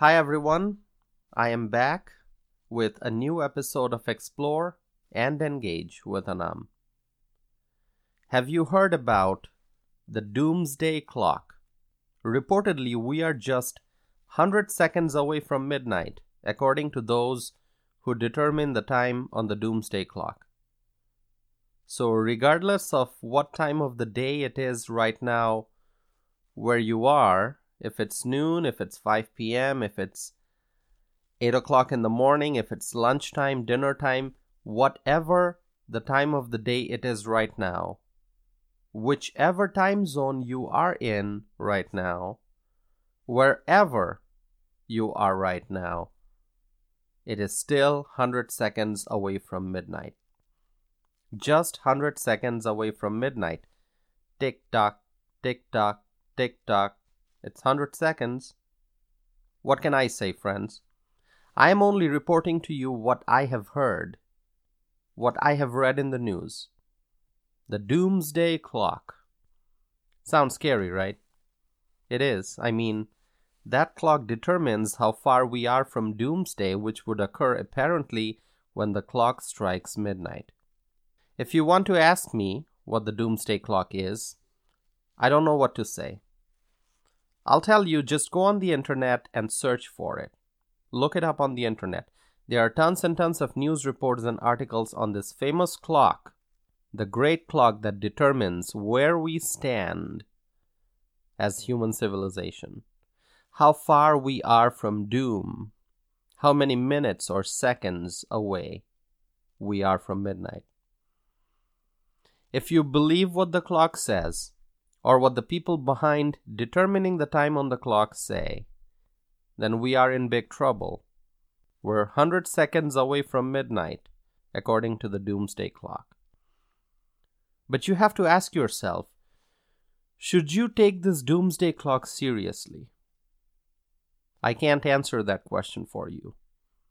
Hi everyone, I am back with a new episode of Explore and Engage with Anam. Have you heard about the Doomsday Clock? Reportedly, we are just 100 seconds away from midnight, according to those who determine the time on the Doomsday Clock. So, regardless of what time of the day it is right now, where you are, if it's noon, if it's 5 p.m., if it's 8 o'clock in the morning, if it's lunchtime, dinner time, whatever the time of the day it is right now, whichever time zone you are in right now, wherever you are right now, it is still 100 seconds away from midnight. Just 100 seconds away from midnight. Tick tock, tick tock, tick tock. It's 100 seconds. What can I say, friends? I am only reporting to you what I have heard, what I have read in the news. The doomsday clock. Sounds scary, right? It is. I mean, that clock determines how far we are from doomsday, which would occur apparently when the clock strikes midnight. If you want to ask me what the doomsday clock is, I don't know what to say. I'll tell you, just go on the internet and search for it. Look it up on the internet. There are tons and tons of news reports and articles on this famous clock, the great clock that determines where we stand as human civilization, how far we are from doom, how many minutes or seconds away we are from midnight. If you believe what the clock says, or what the people behind determining the time on the clock say, then we are in big trouble. We're 100 seconds away from midnight, according to the doomsday clock. But you have to ask yourself should you take this doomsday clock seriously? I can't answer that question for you.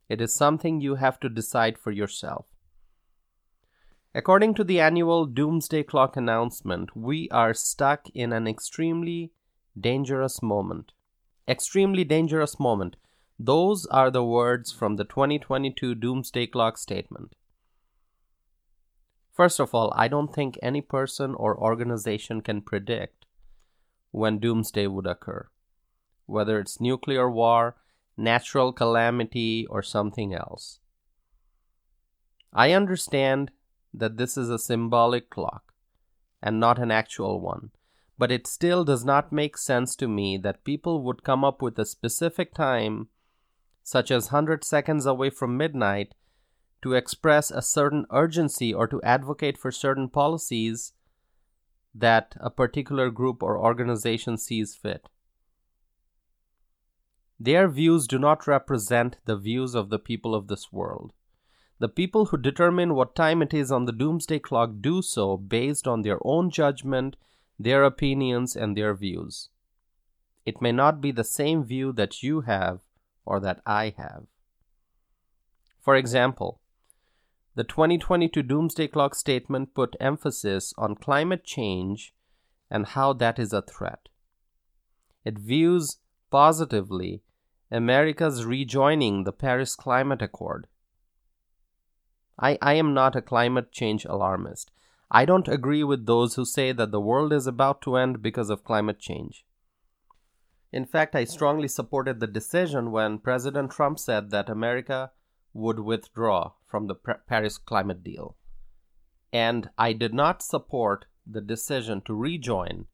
It is something you have to decide for yourself. According to the annual Doomsday Clock announcement, we are stuck in an extremely dangerous moment extremely dangerous moment. Those are the words from the 2022 Doomsday Clock statement. First of all, I don't think any person or organization can predict when doomsday would occur, whether it's nuclear war, natural calamity, or something else. I understand that this is a symbolic clock and not an actual one, but it still does not make sense to me that people would come up with a specific time, such as 100 seconds away from midnight, to express a certain urgency or to advocate for certain policies that a particular group or organization sees fit. Their views do not represent the views of the people of this world. The people who determine what time it is on the doomsday clock do so based on their own judgment their opinions and their views. It may not be the same view that you have or that I have. For example, the 2022 Doomsday Clock statement put emphasis on climate change and how that is a threat. It views positively America's rejoining the Paris Climate Accord. I, I am not a climate change alarmist. I don't agree with those who say that the world is about to end because of climate change. In fact, I strongly supported the decision when President Trump said that America would withdraw from the Paris climate deal. And I did not support the decision to rejoin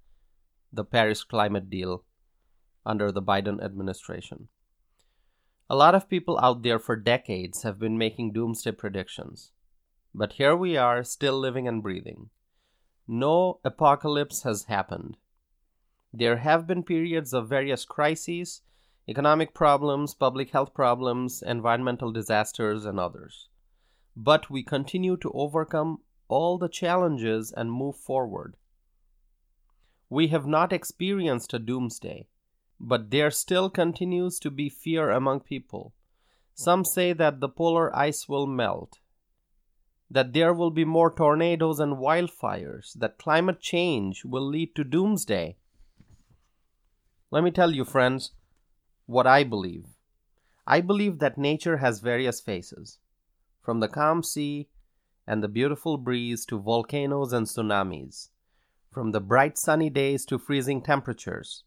the Paris climate deal under the Biden administration. A lot of people out there for decades have been making doomsday predictions. But here we are, still living and breathing. No apocalypse has happened. There have been periods of various crises, economic problems, public health problems, environmental disasters, and others. But we continue to overcome all the challenges and move forward. We have not experienced a doomsday, but there still continues to be fear among people. Some say that the polar ice will melt, that there will be more tornadoes and wildfires, that climate change will lead to doomsday. Let me tell you, friends, what I believe. I believe that nature has various faces, from the calm sea and the beautiful breeze to volcanoes and tsunamis, from the bright sunny days to freezing temperatures.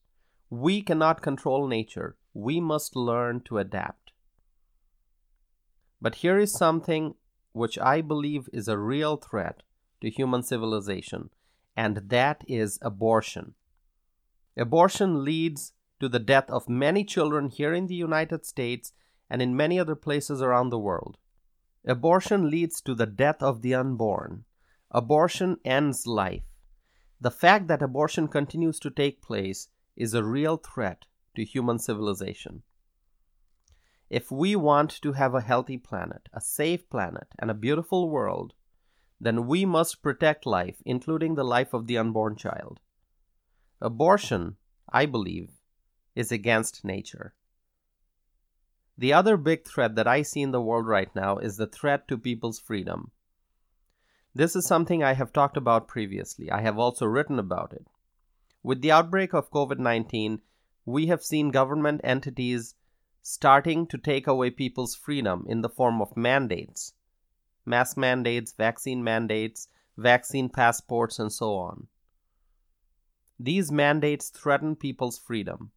We cannot control nature, we must learn to adapt. But here is something which I believe is a real threat to human civilization, and that is abortion. Abortion leads to the death of many children here in the United States and in many other places around the world. Abortion leads to the death of the unborn. Abortion ends life. The fact that abortion continues to take place is a real threat to human civilization. If we want to have a healthy planet, a safe planet, and a beautiful world, then we must protect life, including the life of the unborn child. Abortion, I believe, is against nature. The other big threat that I see in the world right now is the threat to people's freedom. This is something I have talked about previously. I have also written about it. With the outbreak of COVID 19, we have seen government entities starting to take away people's freedom in the form of mandates mass mandates, vaccine mandates, vaccine passports, and so on. These mandates threaten people's freedom.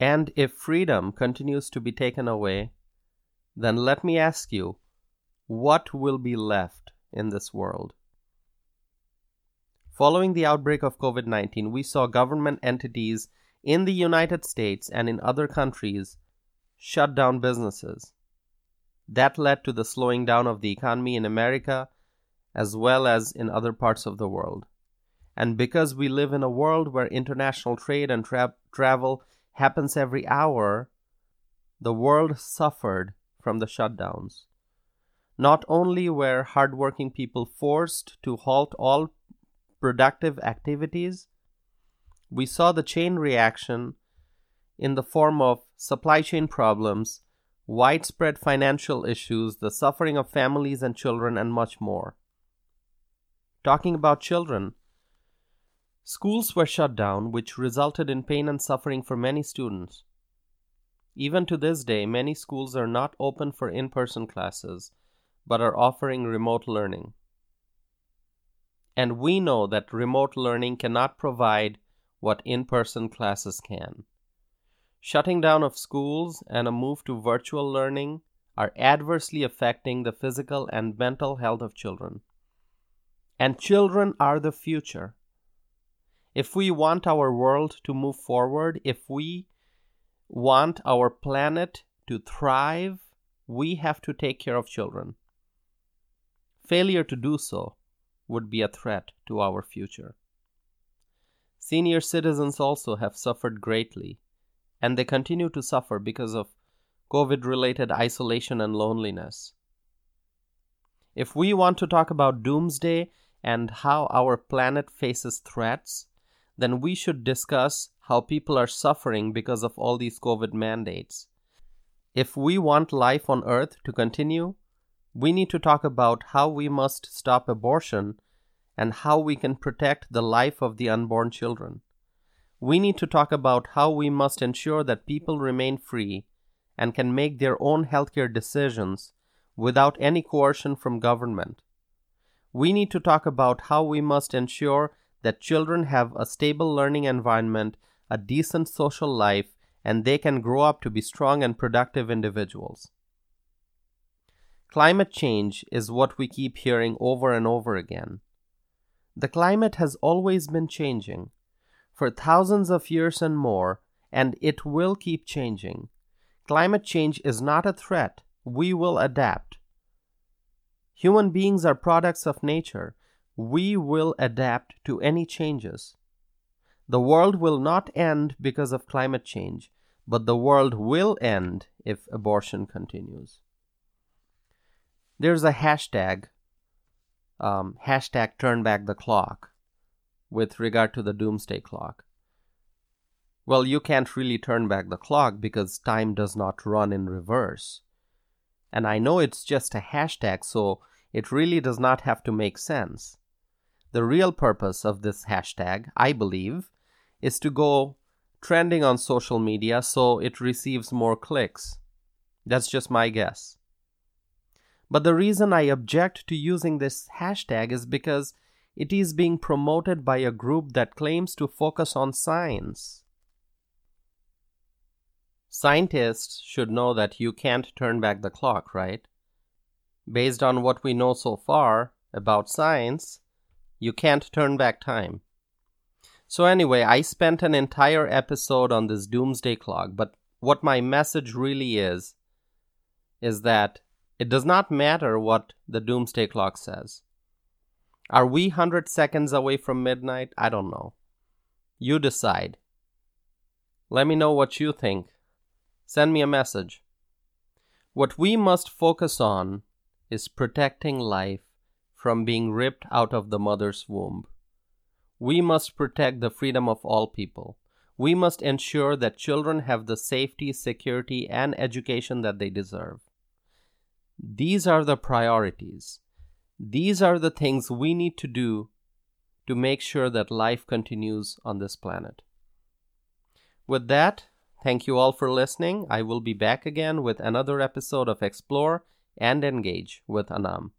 And if freedom continues to be taken away, then let me ask you what will be left in this world? Following the outbreak of COVID 19, we saw government entities in the United States and in other countries shut down businesses. That led to the slowing down of the economy in America as well as in other parts of the world. And because we live in a world where international trade and tra- travel happens every hour, the world suffered from the shutdowns. Not only were hardworking people forced to halt all productive activities, we saw the chain reaction in the form of supply chain problems, widespread financial issues, the suffering of families and children, and much more. Talking about children, schools were shut down, which resulted in pain and suffering for many students. Even to this day, many schools are not open for in person classes, but are offering remote learning. And we know that remote learning cannot provide what in person classes can. Shutting down of schools and a move to virtual learning are adversely affecting the physical and mental health of children. And children are the future. If we want our world to move forward, if we want our planet to thrive, we have to take care of children. Failure to do so would be a threat to our future. Senior citizens also have suffered greatly, and they continue to suffer because of COVID related isolation and loneliness. If we want to talk about doomsday and how our planet faces threats, then we should discuss how people are suffering because of all these COVID mandates. If we want life on Earth to continue, we need to talk about how we must stop abortion and how we can protect the life of the unborn children. We need to talk about how we must ensure that people remain free and can make their own healthcare decisions without any coercion from government. We need to talk about how we must ensure that children have a stable learning environment, a decent social life, and they can grow up to be strong and productive individuals. Climate change is what we keep hearing over and over again. The climate has always been changing for thousands of years and more, and it will keep changing. Climate change is not a threat. We will adapt. Human beings are products of nature. We will adapt to any changes. The world will not end because of climate change, but the world will end if abortion continues there's a hashtag, um, hashtag turn back the clock with regard to the doomsday clock. Well, you can't really turn back the clock because time does not run in reverse. And I know it's just a hashtag, so it really does not have to make sense. The real purpose of this hashtag, I believe, is to go trending on social media so it receives more clicks. That's just my guess. But the reason I object to using this hashtag is because it is being promoted by a group that claims to focus on science. Scientists should know that you can't turn back the clock, right? Based on what we know so far about science, you can't turn back time. So, anyway, I spent an entire episode on this doomsday clock, but what my message really is is that it does not matter what the doomsday clock says. Are we 100 seconds away from midnight? I don't know. You decide. Let me know what you think. Send me a message. What we must focus on is protecting life from being ripped out of the mother's womb. We must protect the freedom of all people. We must ensure that children have the safety, security, and education that they deserve. These are the priorities. These are the things we need to do to make sure that life continues on this planet. With that, thank you all for listening. I will be back again with another episode of Explore and Engage with Anam.